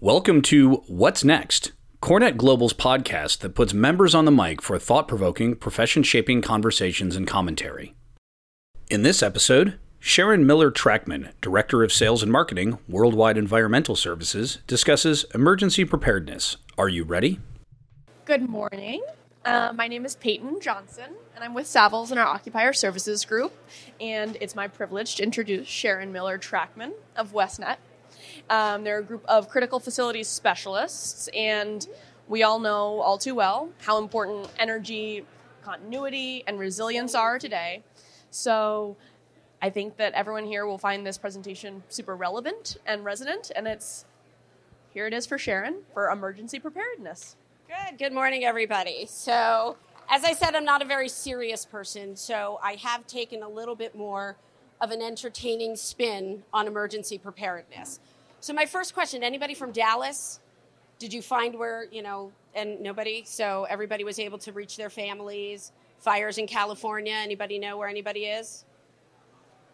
Welcome to What's Next, CoreNet Global's podcast that puts members on the mic for thought provoking, profession shaping conversations and commentary. In this episode, Sharon Miller Trackman, Director of Sales and Marketing, Worldwide Environmental Services, discusses emergency preparedness. Are you ready? Good morning. Uh, my name is Peyton Johnson, and I'm with Savills in our Occupier Services Group. And it's my privilege to introduce Sharon Miller Trackman of WestNet. Um, they're a group of critical facilities specialists, and we all know all too well how important energy continuity and resilience are today. So I think that everyone here will find this presentation super relevant and resonant, and it's here it is for Sharon for emergency preparedness. Good. Good morning, everybody. So, as I said, I'm not a very serious person, so I have taken a little bit more of an entertaining spin on emergency preparedness. So, my first question anybody from Dallas? Did you find where, you know, and nobody? So, everybody was able to reach their families? Fires in California? Anybody know where anybody is?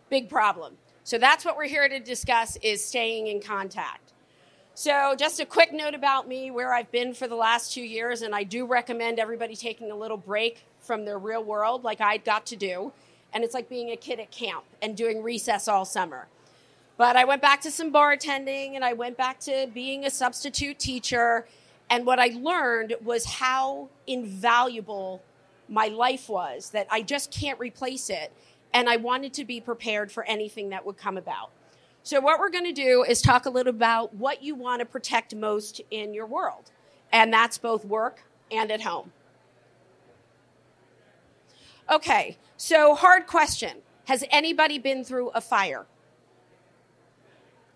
Big problem. So, that's what we're here to discuss is staying in contact. So, just a quick note about me, where I've been for the last two years, and I do recommend everybody taking a little break from their real world, like I got to do. And it's like being a kid at camp and doing recess all summer. But I went back to some bartending and I went back to being a substitute teacher. And what I learned was how invaluable my life was, that I just can't replace it. And I wanted to be prepared for anything that would come about. So, what we're going to do is talk a little about what you want to protect most in your world, and that's both work and at home. Okay, so hard question Has anybody been through a fire?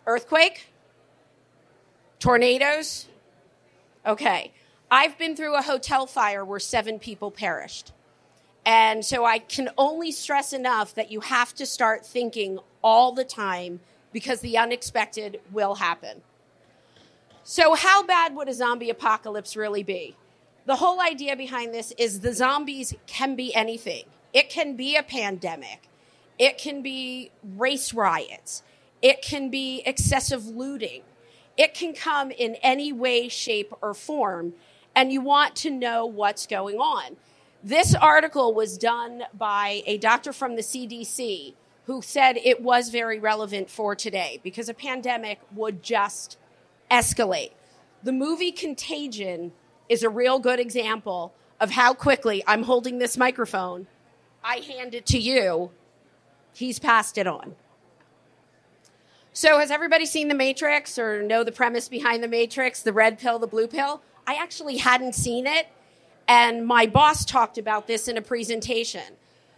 Earthquake? Tornadoes? Okay, I've been through a hotel fire where seven people perished. And so I can only stress enough that you have to start thinking all the time because the unexpected will happen. So, how bad would a zombie apocalypse really be? The whole idea behind this is the zombies can be anything. It can be a pandemic, it can be race riots, it can be excessive looting, it can come in any way, shape, or form, and you want to know what's going on. This article was done by a doctor from the CDC who said it was very relevant for today because a pandemic would just escalate. The movie Contagion is a real good example of how quickly I'm holding this microphone. I hand it to you. He's passed it on. So, has everybody seen The Matrix or know the premise behind The Matrix, the red pill, the blue pill? I actually hadn't seen it, and my boss talked about this in a presentation.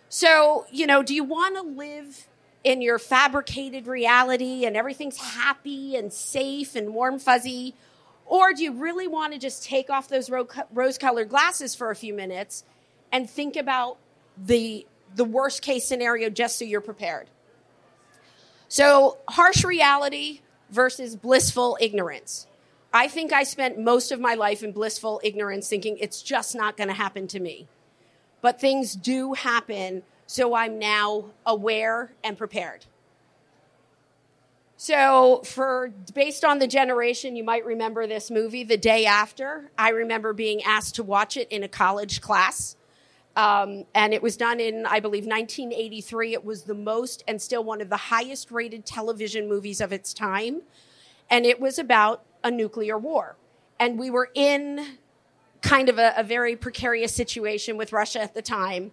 So, you know, do you want to live in your fabricated reality and everything's happy and safe and warm fuzzy? Or do you really want to just take off those rose colored glasses for a few minutes and think about the, the worst case scenario just so you're prepared? So, harsh reality versus blissful ignorance. I think I spent most of my life in blissful ignorance thinking it's just not going to happen to me. But things do happen, so I'm now aware and prepared. So, for based on the generation, you might remember this movie, The Day After. I remember being asked to watch it in a college class. Um, and it was done in, I believe, 1983. It was the most and still one of the highest rated television movies of its time. And it was about a nuclear war. And we were in kind of a, a very precarious situation with Russia at the time.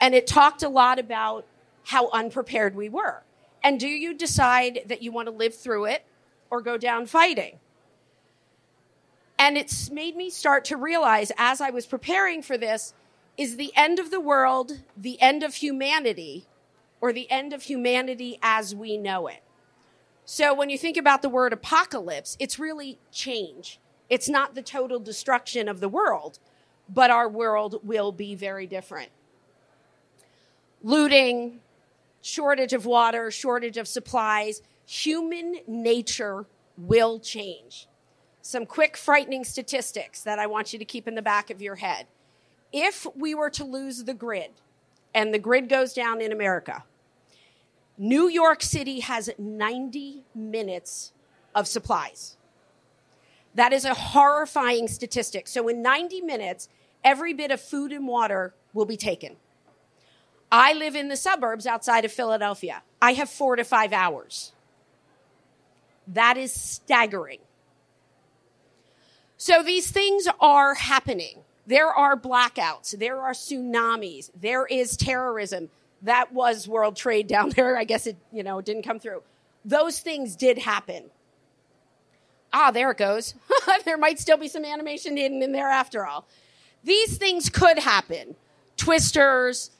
And it talked a lot about how unprepared we were. And do you decide that you want to live through it or go down fighting? And it's made me start to realize as I was preparing for this is the end of the world the end of humanity or the end of humanity as we know it? So when you think about the word apocalypse, it's really change. It's not the total destruction of the world, but our world will be very different. Looting, shortage of water, shortage of supplies, human nature will change. Some quick, frightening statistics that I want you to keep in the back of your head if we were to lose the grid, and the grid goes down in America, New York City has 90 minutes of supplies. That is a horrifying statistic. So in 90 minutes, every bit of food and water will be taken. I live in the suburbs outside of Philadelphia. I have four to five hours. That is staggering. So these things are happening. There are blackouts. There are tsunamis. There is terrorism. That was World Trade down there. I guess it, you know, didn't come through. Those things did happen. Ah, there it goes. there might still be some animation hidden in there after all. These things could happen. Twisters,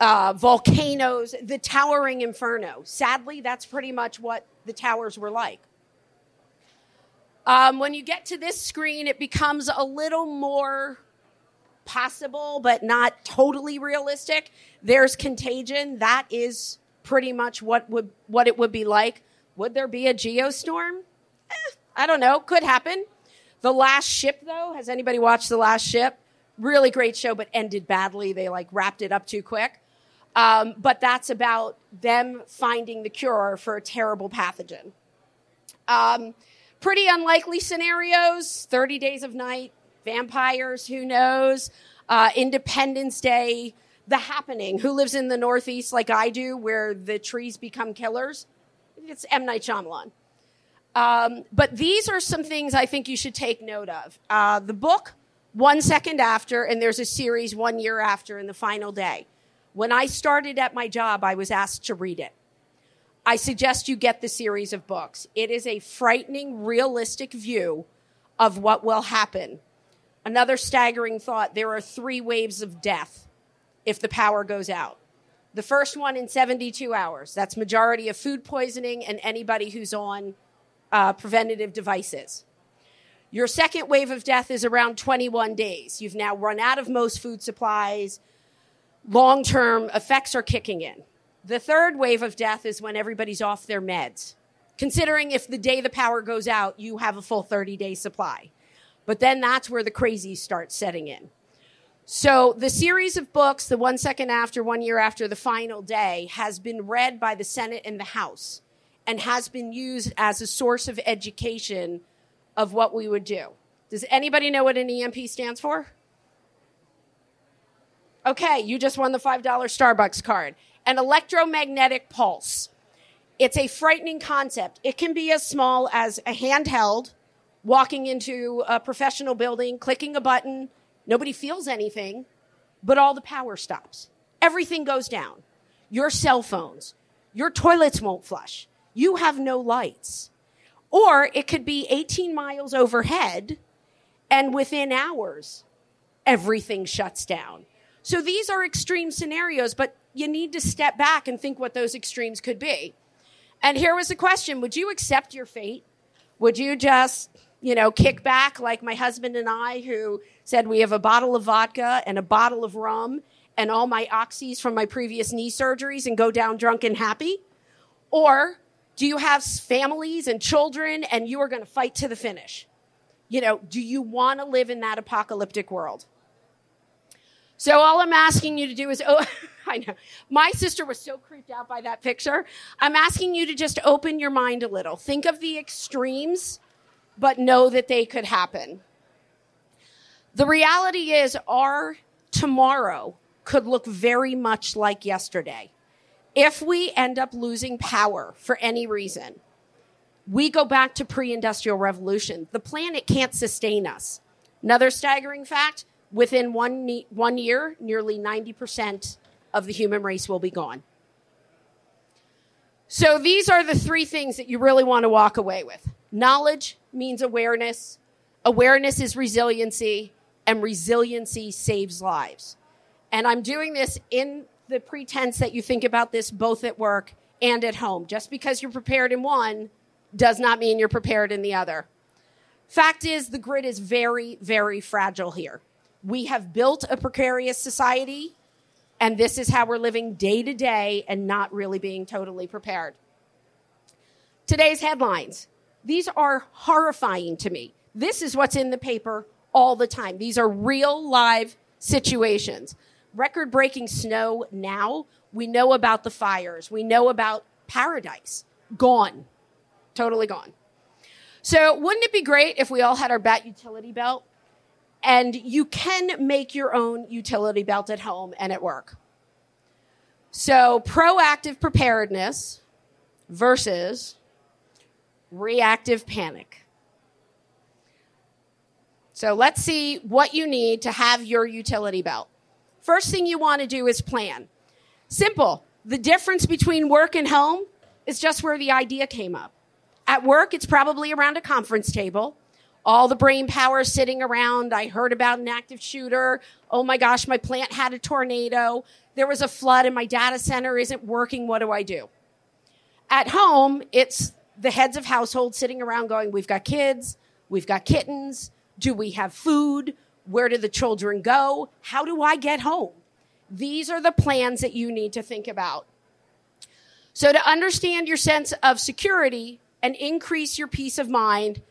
uh, volcanoes, the towering inferno. Sadly, that's pretty much what the towers were like. Um, when you get to this screen, it becomes a little more possible, but not totally realistic. There's contagion. That is pretty much what would what it would be like. Would there be a geostorm? Eh, I don't know. Could happen. The Last Ship, though, has anybody watched The Last Ship? Really great show, but ended badly. They like wrapped it up too quick. Um, but that's about them finding the cure for a terrible pathogen. Um, pretty unlikely scenarios 30 days of night, vampires, who knows, uh, Independence Day, The Happening. Who lives in the Northeast like I do, where the trees become killers? It's M. Night Shyamalan. Um, but these are some things I think you should take note of. Uh, the book, One Second After, and there's a series, One Year After, in the final day. When I started at my job, I was asked to read it. I suggest you get the series of books. It is a frightening, realistic view of what will happen. Another staggering thought there are three waves of death if the power goes out. The first one in 72 hours. That's majority of food poisoning and anybody who's on uh, preventative devices. Your second wave of death is around 21 days. You've now run out of most food supplies. Long term effects are kicking in. The third wave of death is when everybody's off their meds, considering if the day the power goes out, you have a full 30 day supply. But then that's where the crazies start setting in. So the series of books, the one second after, one year after the final day, has been read by the Senate and the House and has been used as a source of education of what we would do. Does anybody know what an EMP stands for? Okay, you just won the $5 Starbucks card an electromagnetic pulse. It's a frightening concept. It can be as small as a handheld, walking into a professional building, clicking a button, nobody feels anything, but all the power stops. Everything goes down. Your cell phones, your toilets won't flush. You have no lights. Or it could be 18 miles overhead, and within hours, everything shuts down. So these are extreme scenarios, but you need to step back and think what those extremes could be. And here was the question Would you accept your fate? Would you just, you know, kick back like my husband and I, who said we have a bottle of vodka and a bottle of rum and all my oxys from my previous knee surgeries and go down drunk and happy? Or do you have families and children and you are going to fight to the finish? You know, do you want to live in that apocalyptic world? So all I'm asking you to do is, oh, I know. My sister was so creeped out by that picture. I'm asking you to just open your mind a little. Think of the extremes, but know that they could happen. The reality is, our tomorrow could look very much like yesterday. If we end up losing power for any reason, we go back to pre industrial revolution. The planet can't sustain us. Another staggering fact within one, one year, nearly 90% of the human race will be gone. So these are the three things that you really want to walk away with. Knowledge means awareness. Awareness is resiliency and resiliency saves lives. And I'm doing this in the pretense that you think about this both at work and at home. Just because you're prepared in one does not mean you're prepared in the other. Fact is, the grid is very, very fragile here. We have built a precarious society, and this is how we're living day to day and not really being totally prepared. Today's headlines. These are horrifying to me. This is what's in the paper all the time. These are real live situations. Record breaking snow now. We know about the fires. We know about paradise. Gone. Totally gone. So, wouldn't it be great if we all had our BAT utility belt? And you can make your own utility belt at home and at work. So, proactive preparedness versus reactive panic. So, let's see what you need to have your utility belt. First thing you want to do is plan. Simple. The difference between work and home is just where the idea came up. At work, it's probably around a conference table. All the brain power sitting around. I heard about an active shooter. Oh my gosh, my plant had a tornado. There was a flood and my data center isn't working. What do I do? At home, it's the heads of households sitting around going, We've got kids, we've got kittens. Do we have food? Where do the children go? How do I get home? These are the plans that you need to think about. So, to understand your sense of security and increase your peace of mind,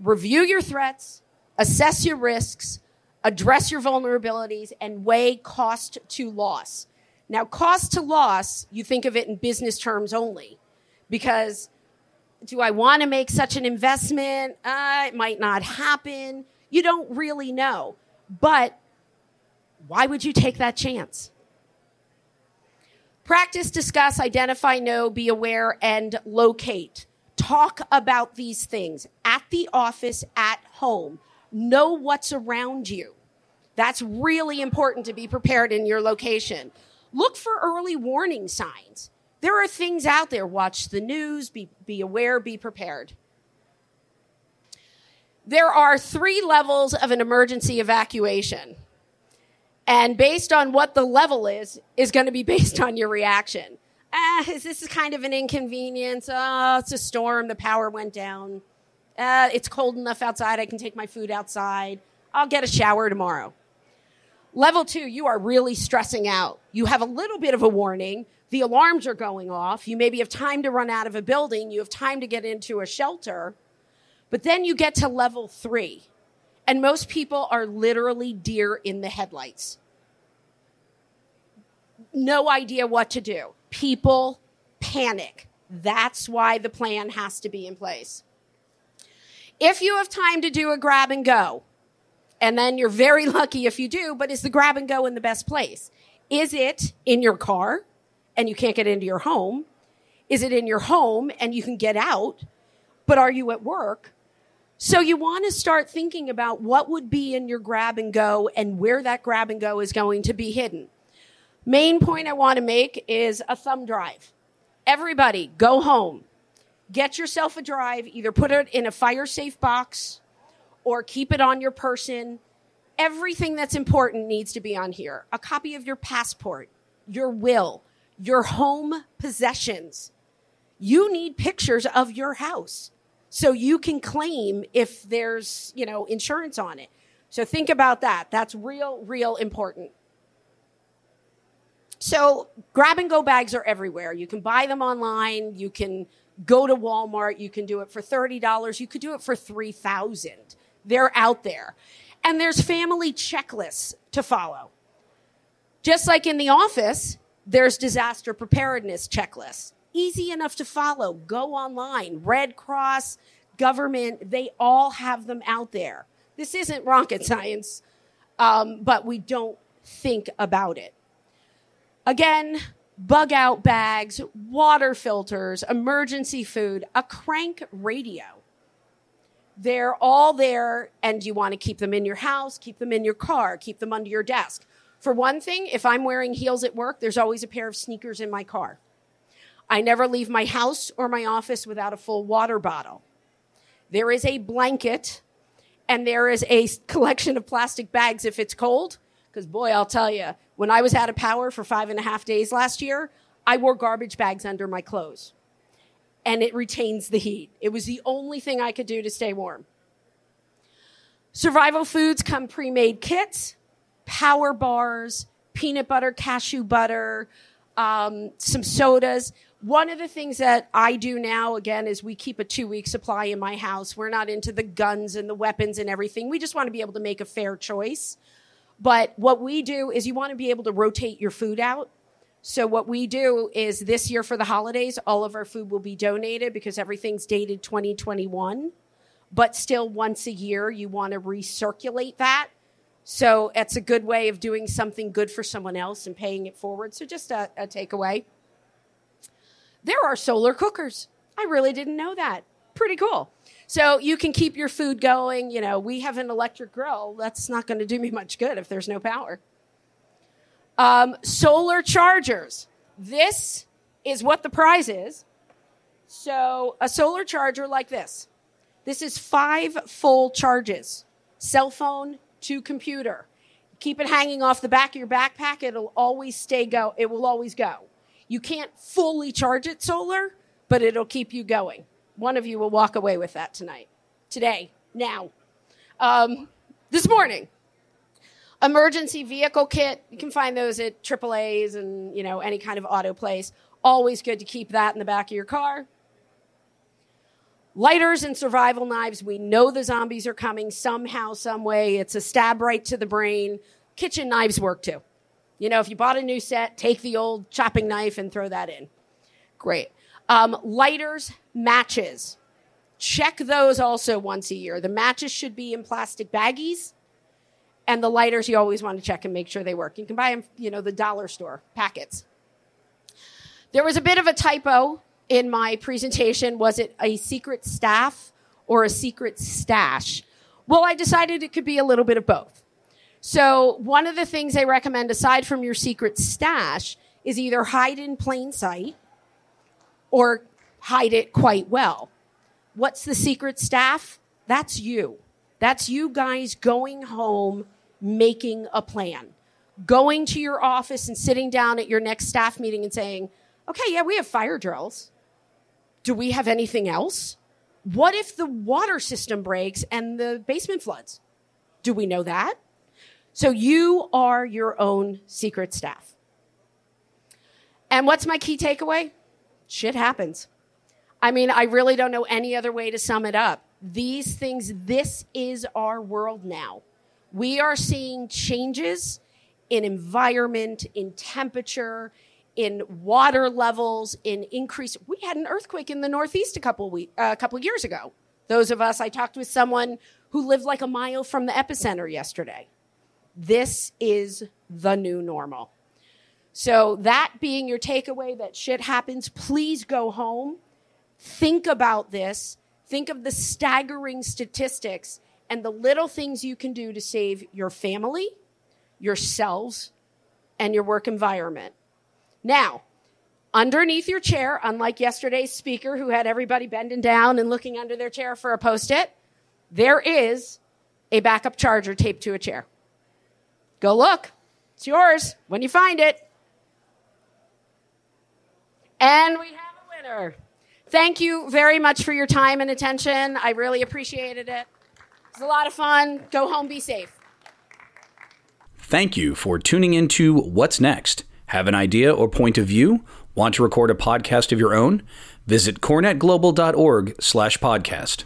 review your threats, assess your risks, address your vulnerabilities, and weigh cost to loss. Now, cost to loss, you think of it in business terms only, because do I want to make such an investment? Uh, it might not happen. You don't really know. But why would you take that chance? Practice, discuss, identify, know, be aware, and locate. Talk about these things at the office, at home. Know what's around you. That's really important to be prepared in your location. Look for early warning signs. There are things out there. Watch the news, be, be aware, be prepared. There are three levels of an emergency evacuation. And based on what the level is, is going to be based on your reaction. Ah, is this is kind of an inconvenience? Oh, it's a storm. The power went down. Uh, it's cold enough outside. I can take my food outside. I'll get a shower tomorrow. Level two, you are really stressing out. You have a little bit of a warning. The alarms are going off. You maybe have time to run out of a building. You have time to get into a shelter. But then you get to level three. And most people are literally deer in the headlights. No idea what to do. People panic. That's why the plan has to be in place. If you have time to do a grab and go, and then you're very lucky if you do, but is the grab and go in the best place? Is it in your car and you can't get into your home? Is it in your home and you can get out, but are you at work? So you want to start thinking about what would be in your grab and go and where that grab and go is going to be hidden. Main point I want to make is a thumb drive. Everybody, go home. Get yourself a drive, either put it in a fire safe box or keep it on your person. Everything that's important needs to be on here. A copy of your passport, your will, your home possessions. You need pictures of your house so you can claim if there's, you know, insurance on it. So think about that. That's real, real important. So grab and go bags are everywhere. You can buy them online. You can go to Walmart. You can do it for $30. You could do it for 3000 They're out there. And there's family checklists to follow. Just like in the office, there's disaster preparedness checklists easy enough to follow. Go online. Red Cross, government, they all have them out there. This isn't rocket science, um, but we don't think about it. Again, bug out bags, water filters, emergency food, a crank radio. They're all there, and you want to keep them in your house, keep them in your car, keep them under your desk. For one thing, if I'm wearing heels at work, there's always a pair of sneakers in my car. I never leave my house or my office without a full water bottle. There is a blanket and there is a collection of plastic bags if it's cold. Because, boy, I'll tell you, when I was out of power for five and a half days last year, I wore garbage bags under my clothes. And it retains the heat. It was the only thing I could do to stay warm. Survival foods come pre made kits, power bars, peanut butter, cashew butter, um, some sodas one of the things that I do now, again, is we keep a two week supply in my house. We're not into the guns and the weapons and everything. We just want to be able to make a fair choice. But what we do is you want to be able to rotate your food out. So what we do is this year for the holidays, all of our food will be donated because everything's dated 2021. but still once a year you want to recirculate that. So it's a good way of doing something good for someone else and paying it forward. So just a, a takeaway. There are solar cookers. I really didn't know that. Pretty cool. So you can keep your food going. You know, we have an electric grill. That's not going to do me much good if there's no power. Um, solar chargers. This is what the prize is. So a solar charger like this. This is five full charges. Cell phone to computer. Keep it hanging off the back of your backpack. It'll always stay go. It will always go. You can't fully charge it solar, but it'll keep you going. One of you will walk away with that tonight, today, now. Um, this morning, emergency vehicle kit. You can find those at AAA's and you know any kind of auto place. Always good to keep that in the back of your car. Lighters and survival knives. We know the zombies are coming somehow, some way. It's a stab right to the brain. Kitchen knives work too. You know, if you bought a new set, take the old chopping knife and throw that in. Great. Um, lighters, matches. Check those also once a year. The matches should be in plastic baggies, and the lighters you always want to check and make sure they work. You can buy them, you know, the dollar store packets. There was a bit of a typo in my presentation. Was it a secret staff or a secret stash? Well, I decided it could be a little bit of both. So, one of the things they recommend, aside from your secret stash, is either hide in plain sight or hide it quite well. What's the secret staff? That's you. That's you guys going home, making a plan, going to your office and sitting down at your next staff meeting and saying, okay, yeah, we have fire drills. Do we have anything else? What if the water system breaks and the basement floods? Do we know that? So you are your own secret staff. And what's my key takeaway? Shit happens. I mean, I really don't know any other way to sum it up. These things, this is our world now. We are seeing changes in environment, in temperature, in water levels, in increase. We had an earthquake in the Northeast a couple we, uh, a couple years ago. Those of us, I talked with someone who lived like a mile from the epicenter yesterday. This is the new normal. So that being your takeaway that shit happens, please go home. Think about this. Think of the staggering statistics and the little things you can do to save your family, yourselves, and your work environment. Now, underneath your chair, unlike yesterday's speaker who had everybody bending down and looking under their chair for a post it, there is a backup charger taped to a chair. Go look. It's yours when you find it. And we have a winner. Thank you very much for your time and attention. I really appreciated it. It was a lot of fun. Go home, be safe. Thank you for tuning into What's Next. Have an idea or point of view? Want to record a podcast of your own? Visit corenetglobal.org slash podcast.